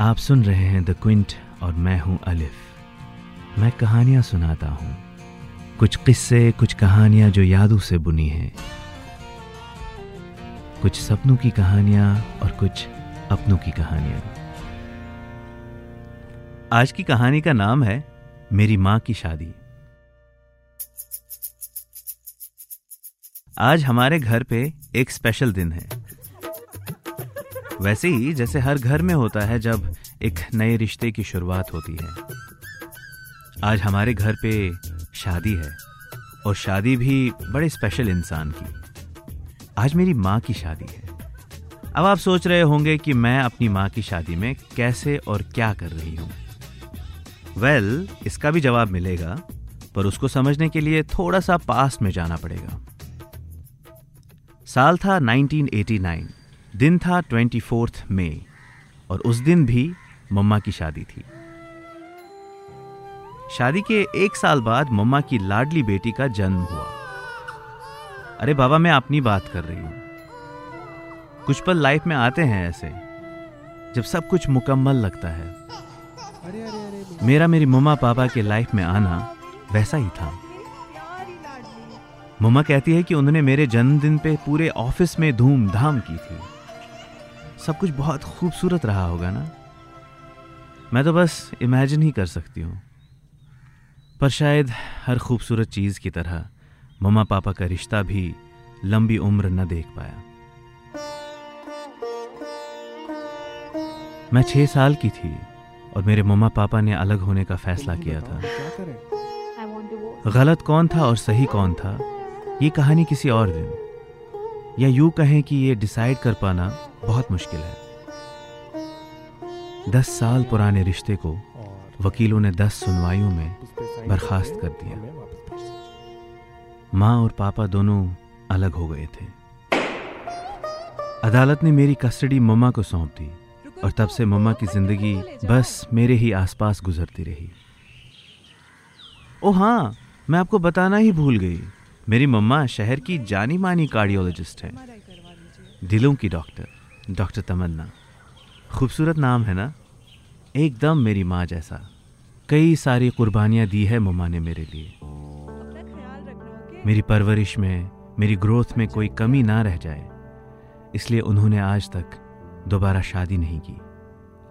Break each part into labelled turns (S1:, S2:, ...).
S1: आप सुन रहे हैं द क्विंट और मैं हूँ अलिफ। मैं कहानियाँ सुनाता हूँ। कुछ किस्से, कुछ कहानियाँ जो यादों से बुनी हैं। कुछ सपनों की कहानियाँ और कुछ अपनों की कहानियाँ। आज की कहानी का नाम है मेरी माँ की शादी। आज हमारे घर पे एक स्पेशल दिन है। वैसे ही जैसे हर घर में होता है जब एक नए रिश्ते की शुरुआत होती है। आज हमारे घर पे शादी है और शादी भी बड़े स्पेशल इंसान की। आज मेरी माँ की शादी है। अब आप सोच रहे होंगे कि मैं अपनी माँ की शादी में कैसे और क्या कर रही हूँ। वेल well, इसका भी जवाब मिलेगा पर उसको समझने के लिए थोड़ा सा पास में जाना पड़ेगा। साल था 1989 दिन था ट्वेंटी फोर्थ मई, और उस दिन भी मम्मा की शादी थी। शादी के एक साल बाद मम्मा की लाडली बेटी का जन्म हुआ। अरे बाबा, मैं अपनी बात कर रही हूँ। कुछ पल लाइफ में आते हैं ऐसे, जब सब कुछ मुकम्मल लगता है। मेरा मेरी मम्मा पापा के लाइफ में आना वैसा ही था। मम्मा कहती है कि उन्होंने मेरे जन्मदिन पे पूरे ऑफ़िस में धूमधाम की थी। सब कुछ बहुत खूबसूरत रहा होगा ना? मैं तो बस इमेजिन ही कर सकती हूँ। पर शायद हर खूबसूरत चीज़ की तरह मम्मा पापा का रिश्ता भी लंबी उम्र न देख पाया। मैं छह साल की थी और मेरे मम्मा पापा ने अलग होने का फैसला किया था। गलत कौन था और सही कौन था, ये कहानी किसी और दिन। या यूँ कहें कि ये डिसाइड कर पाना बहुत मुश्किल है। दस साल पुराने रिश्ते को वकीलों ने दस सुनवाइयों में बर्खास्त कर दिया। माँ और पापा दोनों अलग हो गए थे। अदालत ने मेरी कस्टडी मम्मा को सौंप दी और तब से मम्मा की ज़िंदगी बस मेरे ही आसपास गुजरती रही। ओ हाँ मैं आपको बताना ही भूल गई। मेरी मम्मा शहर की जानी मानी कार्डियोलॉजिस्ट है। दिलों की डॉक्टर। डॉक्टर तमन्ना। खूबसूरत नाम है ना? एकदम मेरी माँ जैसा। कई सारी कुर्बानियाँ दी है ममा ने मेरे लिए। मेरी परवरिश में मेरी ग्रोथ में कोई कमी ना रह जाए। इसलिए उन्होंने आज तक दोबारा शादी नहीं की।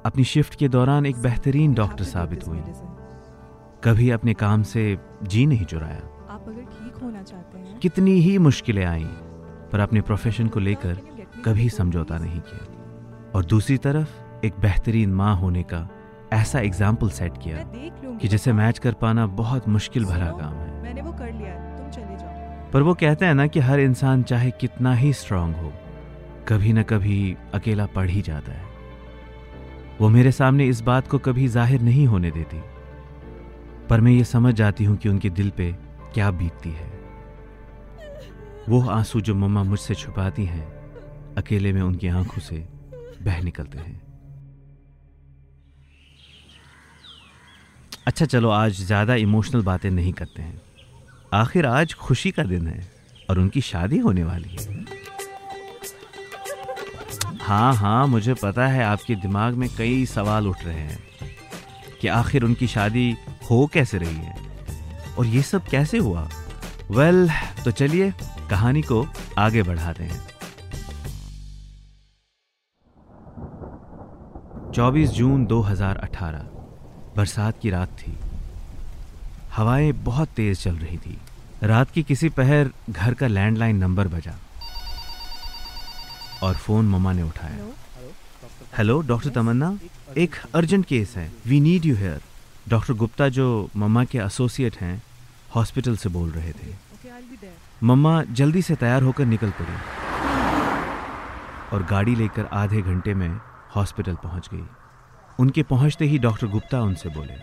S1: अपनी शिफ्ट के दौरान एक बेहतरीन डॉक्टर साबित हुई। कभी अपने काम से जी नहीं चुराया। आप अगर ठीक होना चाहते हैं। कितनी ही मुश्किलें आई पर अपने प्रोफेशन को लेकर कभी समझौता नहीं किया। और दूसरी तरफ़ एक बेहतरीन माँ होने का ऐसा एग्ज़ाम्पल सेट किया कि जिसे मैच कर पाना बहुत मुश्किल भरा काम है। मैंने वो कर लिया तुम चले जाओ। पर वो कहते हैं ना कि हर इंसान चाहे कितना ही स्ट्रांग हो कभी ना कभी अकेला पड़ ही जाता है। वो मेरे सामने इस बात को कभी ज़ाहिर नहीं होने देती। पर मैं ये समझ जाती हूँ कि उनके दिल पे क्या बीतती है। वो आँसू जो मम्मा मुझसे छुपाती हैं अकेले में उनकी आँखों से बह निकलते हैं। अच्छा चलो आज ज़्यादा इमोशनल बातें नहीं करते हैं। आखिर आज खुशी का दिन है और उनकी शादी होने वाली है। हाँ हाँ मुझे पता है आपके दिमाग में कई सवाल उठ रहे हैं कि आखिर उनकी शादी हो कैसे रही है और ये सब कैसे हुआ? वेल well, तो चलिए कहानी को आगे बढ़ाते हैं। 24 जून 2018 बरसात की रात थी। हवाएँ बहुत तेज चल रही थी। रात की किसी पहर घर का लैंडलाइन नंबर बजा और फ़ोन मम्मा ने उठाया। हेलो? डॉक्टर तमन्ना? एक अर्जेंट केस है। We need you here doctor Gupta जो मम्मा के एसोसिएट हैं हॉस्पिटल से बोल रहे थे। मम्मा जल्दी से तैयार होकर निकल पड़ी। और गाड़ी लेकर आधे घंटे में हॉस्पिटल पहुँच गई। उनके पहुँचते ही डॉक्टर गुप्ता उनसे बोले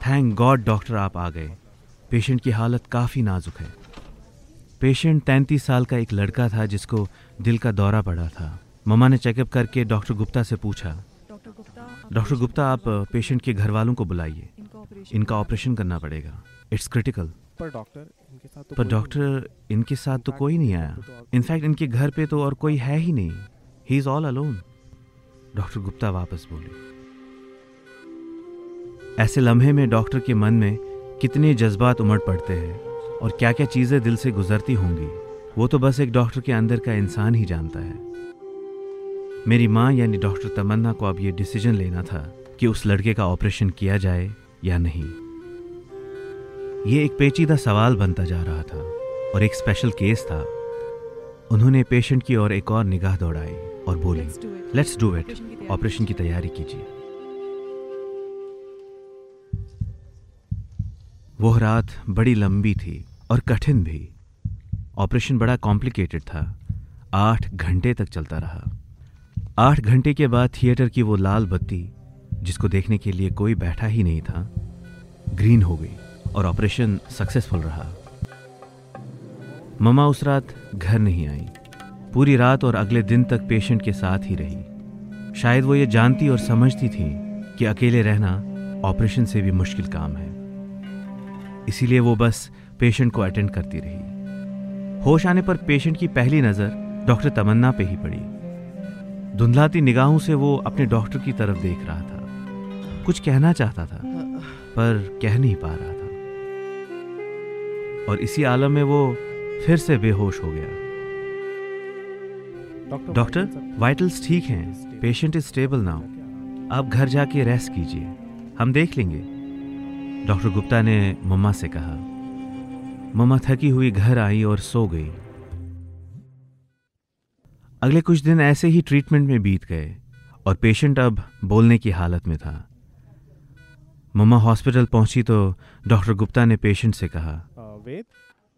S1: थैंक गॉड डॉक्टर आप आ गए। पेशेंट की हालत काफ़ी नाजुक है। पेशेंट तैंतीस साल का एक लड़का था जिसको दिल का दौरा पड़ा था। ममा ने चेकअप करके डॉक्टर गुप्ता से पूछा डॉक्टर गुप्ता आप पेशेंट के घर वालों को बुलाइए। इनका ऑपरेशन करना पड़ेगा। It's critical. पर डॉक्टर इनके साथ तो पर डॉक्टर इनके साथ तो कोई नहीं आया। इनफैक्ट तो इनके घर पे तो और कोई है ही नहीं। He is all alone doctor Gupta वापस बोले, ऐसे लम्हे में डॉक्टर के मन में कितने जज्बात उमड़ पड़ते हैं और क्या क्या चीज़ें दिल से गुजरती होंगी, वो तो बस एक डॉक्टर के अंदर का इंसान ही जानता है। मेरी माँ यानी डॉक्टर तमन्ना को अब ये डिसीज़न लेना था कि उस लड़के का ऑपरेशन किया जाए या नहीं। ये एक पेचीदा सवाल बनता जा रहा था और एक स्पेशल केस था। उन्होंने पेशेंट की ओर एक और निगाह दौड़ाई। और बोली लेट्स डू इट ऑपरेशन की तैयारी. कीजिए. वो रात बड़ी लंबी थी और कठिन भी। ऑपरेशन बड़ा कॉम्प्लिकेटेड था। आठ घंटे तक चलता रहा। आठ घंटे के बाद थिएटर की वो लाल बत्ती जिसको देखने के लिए कोई बैठा ही नहीं था ग्रीन हो गई और ऑपरेशन सक्सेसफुल रहा। ममा उस रात घर नहीं आई। पूरी रात और अगले दिन तक पेशेंट के साथ ही रही। शायद वो ये जानती और समझती थी कि अकेले रहना ऑपरेशन से भी मुश्किल काम है। इसीलिए वो बस पेशेंट को अटेंड करती रही। होश आने पर पेशेंट की पहली नज़र डॉक्टर तमन्ना पे ही पड़ी। धुंधलाती निगाहों से वो अपने डॉक्टर की तरफ़ देख रहा था। कुछ कहना चाहता था, पर कह नहीं पा रहा था। और इसी आलम में वो फिर से बेहोश हो गया। डॉक्टर वाइटल्स ठीक हैं। Patient is stable now. आप घर जाके रेस्ट कीजिए। हम देख लेंगे। डॉक्टर गुप्ता ने मम्मा से कहा। मम्मा थकी हुई घर आई और सो गई। अगले कुछ दिन ऐसे ही ट्रीटमेंट में बीत गए और पेशेंट अब बोलने की हालत में था। मम्मा हॉस्पिटल पहुँची तो डॉक्टर गुप्ता ने पेशेंट से कहा Ved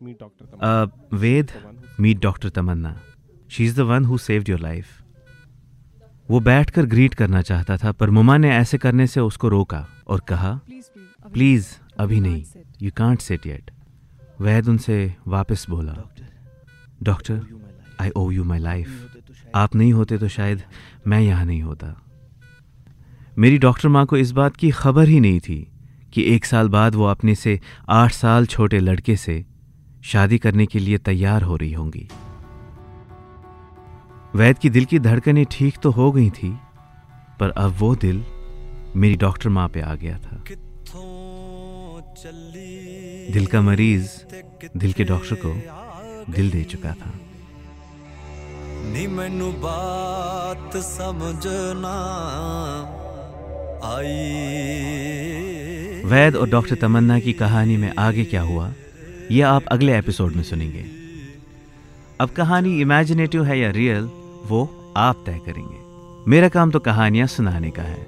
S1: meet doctor Ved meet doctor Tamanna. She is the one who saved your life वो बैठकर ग्रीट करना चाहता था पर मम्मा ने ऐसे करने से उसको रोका और कहा प्लीज़ अभी नहीं। You can't set yet Ved उनसे वापस बोला doctor I owe you my life आप नहीं होते तो शायद मैं यहाँ नहीं होता। मेरी डॉक्टर माँ को इस बात की खबर ही नहीं थी कि एक साल बाद वो अपने से आठ साल छोटे लड़के से शादी करने के लिए तैयार हो रही होंगी। वैद की दिल की धड़कनें ठीक तो हो गई थी पर अब वो दिल मेरी डॉक्टर माँ पे आ गया था। दिल का मरीज़ दिल के डॉक्टर को दिल दे चुका था। मैनू बात समझना आई। वैद और डॉक्टर तमन्ना की कहानी में आगे क्या हुआ यह आप अगले एपिसोड में सुनेंगे। अब कहानी इमेजिनेटिव है या रियल वो आप तय करेंगे। मेरा काम तो कहानियाँ सुनाने का है।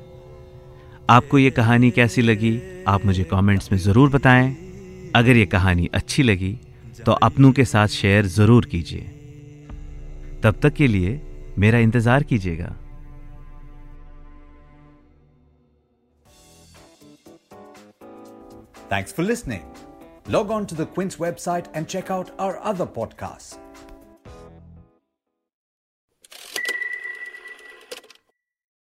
S1: आपको ये कहानी कैसी लगी, आप मुझे कमेंट्स में ज़रूर बताएँ। अगर ये कहानी अच्छी लगी तो अपनों के साथ शेयर ज़रूर कीजिए। तब तक के लिए मेरा इंतज़ार कीजिएगा।
S2: Thanks for listening. Log on to the Quince website and check out our other podcasts.